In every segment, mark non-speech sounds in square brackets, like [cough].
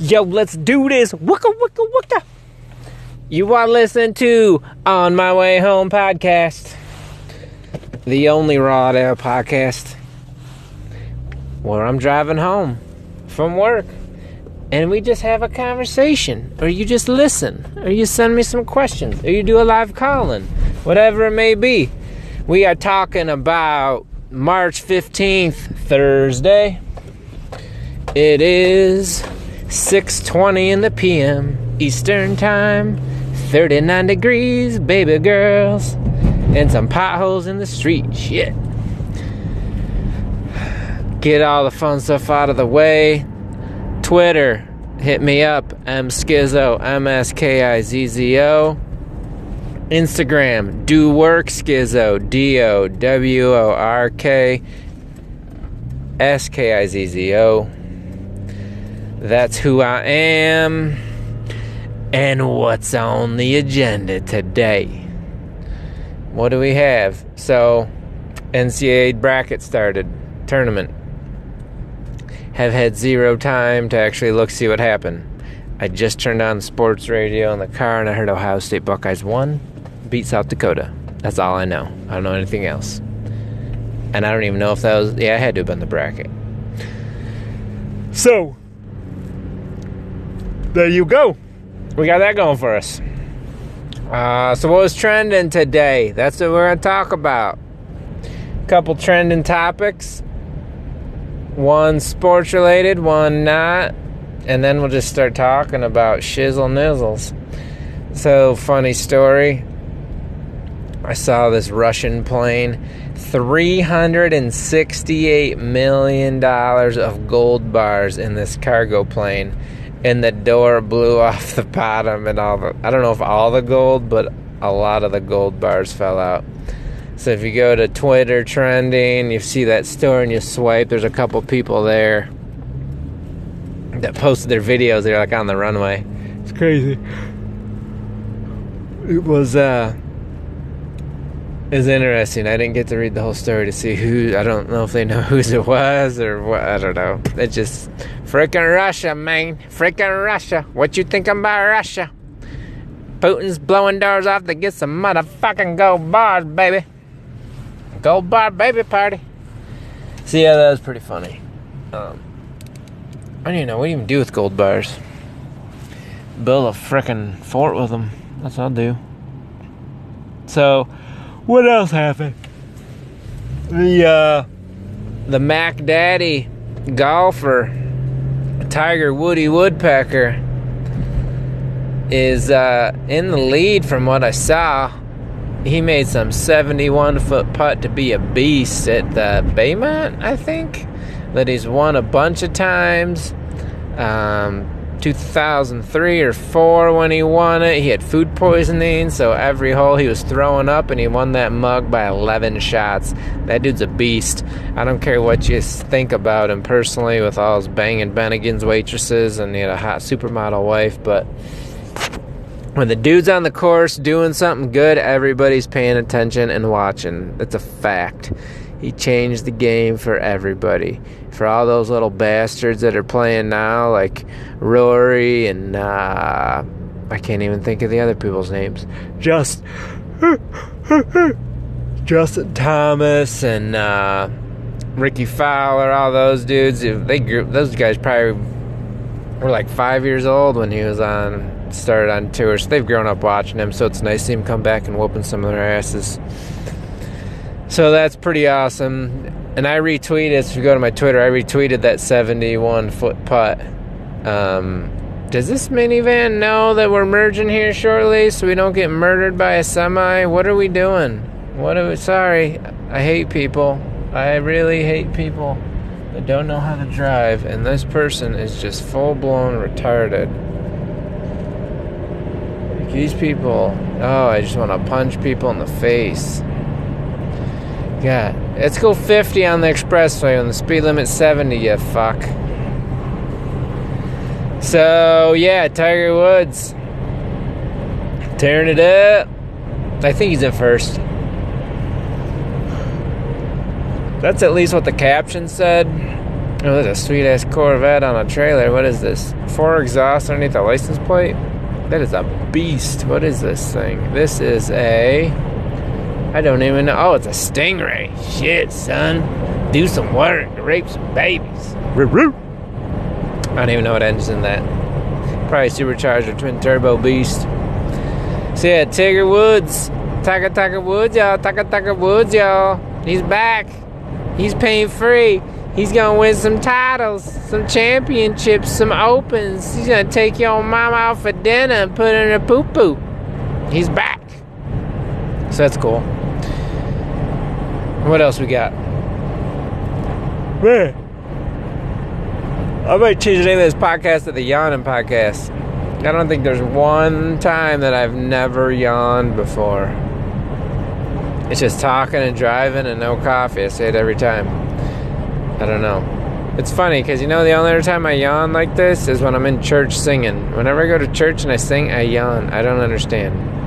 Yo, let's do this. Wicka, wicka, wicka. You are listening to On My Way Home podcast, the only Raw Dale podcast where I'm driving home from work and we just have a conversation, or you just listen, or you send me some questions, or you do a live call in, whatever it may be. We are talking about March 15th, Thursday. It is 6:20 in the PM Eastern Time. 39 degrees, baby girls, and some potholes in the street. Shit. Get all the fun stuff out of the way. Twitter, hit me up, M Skizzo, M S K I Z Z O. Instagram, do work Skizzo, D O W O R K S K I Z Z O. That's who I am. And what's on the agenda today? What do we have? So, NCAA bracket started, tournament. Have had zero time to actually look see what happened. I just turned on sports radio in the car and I heard Ohio State Buckeyes won, beat South Dakota. That's all I know. I don't know anything else. And I don't even know if that was, yeah, I had to have been the bracket. So, there you go. We got that going for us. Uh, so, what was trending today? That's what we're to talk about. Couple trending topics. One sports related, one not. And then we'll just start talking about shizzle nizzles. So, funny story. I saw this Russian plane, $368 million of gold bars in this cargo plane and the door blew [laughs] off the bottom and all the I don't know if all the gold, but a lot of the gold bars fell out. So if you go to Twitter trending, you see that store and you swipe, there's a couple people there that posted their videos. They're like on the runway. It's crazy. It was uh was interesting. I didn't get to read the whole story to see who. I don't know if they know [laughs] whose it was or what. I don't know. It just freaking Russia, man. Freaking Russia. What you think about Russia? Putin's blowing doors off to get some motherfucking gold bars, baby. Gold bar baby party. See, yeah, that was pretty funny. Um, I don't even know what do you even do with gold bars. Build a freaking fort with them. That's what I'll do. So, what else happened? The uh, the Mac Daddy golfer, Tiger Woody Woodpecker, is uh, in the lead from what I saw. He made some 71 foot putt to be a beast at the Baymont, I think. That he's won a bunch of times. Um, 2003 or 4 when he won it. He had food poisoning, so every hole he was throwing up, and he won that mug by 11 shots. That dude's a beast. I don't care what you think about him personally with all his banging Bennigan's waitresses, and he had a hot supermodel wife, but when the dude's on the course doing something good, everybody's paying attention and watching. That's a fact. He changed the game for everybody. For all those little bastards that are playing now, like Rory and uh, I can't even think of the other people's names. Just Justin Thomas and uh, Rickie Fowler, all those dudes. They grew, those guys probably were like five years old when he was on started on tour. So they've grown up watching him. So it's nice to see him come back and whooping some of their asses. So that's pretty awesome. And I retweeted, if you go to my Twitter, I retweeted that 71 foot putt. Um, does this minivan know that we're merging here shortly so we don't get murdered by a semi? What are we doing? What are we, sorry, I hate people. I really hate people that don't know how to drive, and this person is just full blown retarded. These people, oh, I just want to punch people in the face. God, let's go 50 on the expressway when the speed limit's 70, you fuck. So, yeah, Tiger Woods tearing it up. I think he's in first. That's at least what the caption said. Oh, there's a sweet ass Corvette on a trailer. What is this? Four exhausts underneath the license plate? That is a beast. What is this thing? This is a. I don't even know. Oh, it's a Stingray. Shit, son. Do some work. Rape some babies. I don't even know what engine in that. Probably supercharger twin turbo beast. So yeah, Tiger Woods. Tiger Tiger Woods, y'all. Tiger Tiger Woods, y'all. He's back. He's pain free. He's gonna win some titles, some championships, some opens. He's gonna take your mama out for dinner and put her in a poo poo. He's back. So that's cool. What else we got? Man. I might change the name of this podcast to the Yawning Podcast. I don't think there's one time that I've never yawned before. It's just talking and driving and no coffee. I say it every time. I don't know. It's funny because you know the only other time I yawn like this is when I'm in church singing. Whenever I go to church and I sing, I yawn. I don't understand.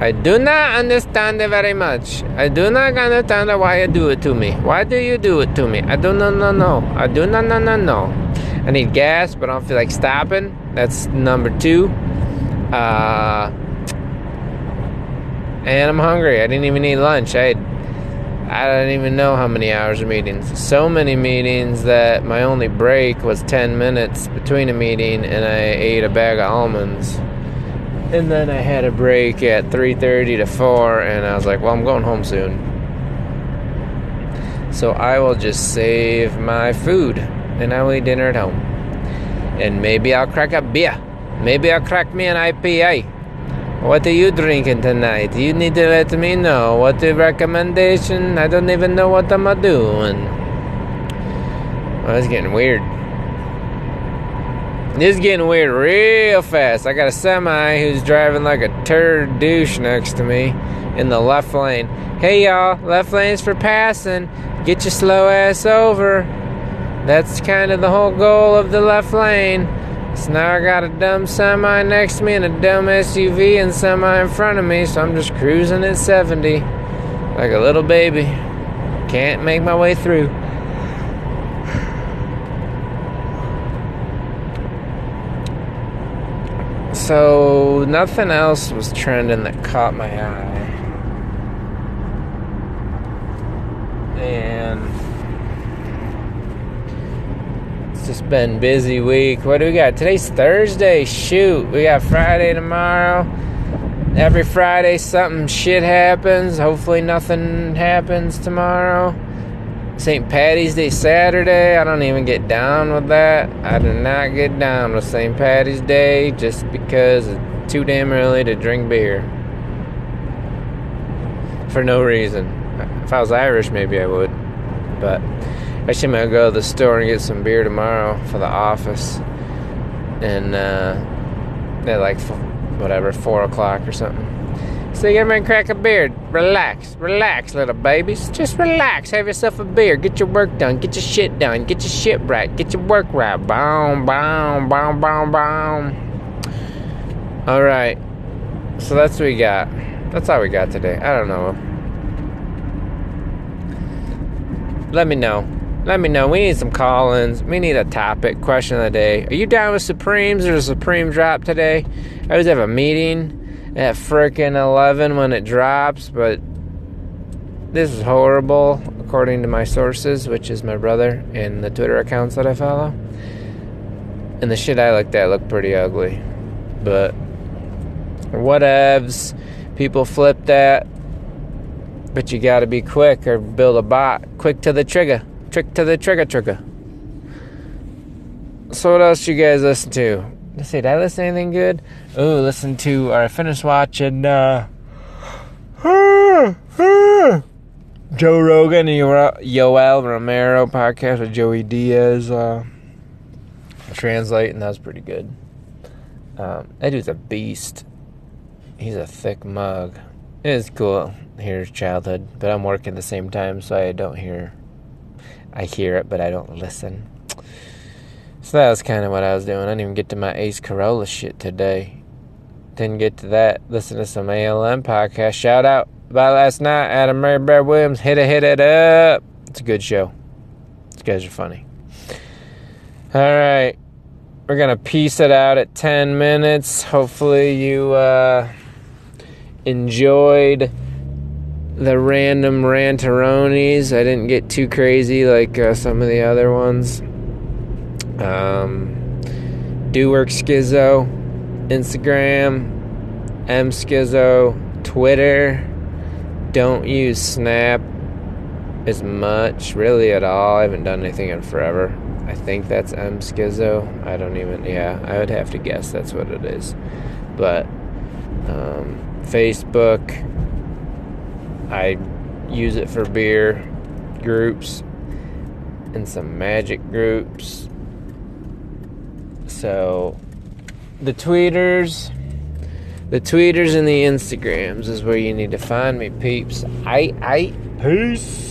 I do not understand it very much. I do not understand why you do it to me. Why do you do it to me? I do not know, no. I do not know, no, no. I need gas, but I don't feel like stopping. That's number two. Uh, and I'm hungry. I didn't even eat lunch. I had, I don't even know how many hours of meetings. So many meetings that my only break was 10 minutes between a meeting and I ate a bag of almonds and then I had a break at 3:30 to 4 and I was like, "Well, I'm going home soon." So I will just save my food and I will eat dinner at home. And maybe I'll crack a beer. Maybe I'll crack me an IPA. What are you drinking tonight? You need to let me know. What the recommendation? I don't even know what I'm doing. Oh, it's getting weird. This is getting weird real fast. I got a semi who's driving like a turd douche next to me in the left lane. Hey y'all, left lane's for passing. Get your slow ass over. That's kind of the whole goal of the left lane. So now I got a dumb semi next to me and a dumb SUV and semi in front of me, so I'm just cruising at 70 like a little baby. Can't make my way through. So nothing else was trending that caught my eye. And it's just been busy week. What do we got? Today's Thursday. Shoot, we got Friday tomorrow. Every Friday something shit happens. Hopefully nothing happens tomorrow. St. Patty's Day Saturday, I don't even get down with that. I do not get down with St. Patty's Day just because it's too damn early to drink beer. For no reason. If I was Irish, maybe I would. But actually, I'm gonna go to the store and get some beer tomorrow for the office. And, uh, at like, whatever, 4 o'clock or something. So you and crack a beer. Relax, relax, little babies. Just relax. Have yourself a beer. Get your work done. Get your shit done. Get your shit right. Get your work right. Boom, boom, boom, boom, boom. All right. So that's what we got. That's all we got today. I don't know. Let me know. Let me know. We need some call-ins. We need a topic. Question of the day. Are you down with Supremes? There's a Supreme drop today. I always have a meeting at frickin' 11 when it drops, but this is horrible, according to my sources, which is my brother and the Twitter accounts that I follow. And the shit I looked at looked pretty ugly. But whatevs. People flip that. But you gotta be quick or build a bot. Quick to the trigger. Trick to the trigger trigger. So what else you guys listen to? Let's see, did I listen to anything good? Oh, listen to, or I finished watching, uh, [sighs] Joe Rogan and Yoel Romero podcast with Joey Diaz, uh, translating. That was pretty good. Um, that dude's a beast. He's a thick mug. It is cool. Here's childhood, but I'm working at the same time, so I don't hear. I hear it, but I don't listen. So that was kind of what I was doing. I didn't even get to my Ace Carolla shit today. Didn't get to that. Listen to some ALN podcast. Shout out about last night. Adam Mary Brad Williams. Hit it, hit it up. It's a good show. These guys are funny. All right. We're going to piece it out at 10 minutes. Hopefully, you uh, enjoyed the random rantaronis. I didn't get too crazy like uh, some of the other ones. Um, Do Work Skizzo, Instagram, M Skizzo, Twitter. Don't use Snap as much, really at all. I haven't done anything in forever. I think that's M Skizzo. I don't even, yeah, I would have to guess that's what it is. But um, Facebook, I use it for beer groups and some magic groups. So the tweeters, the tweeters and the Instagrams is where you need to find me, peeps. I, I, peace.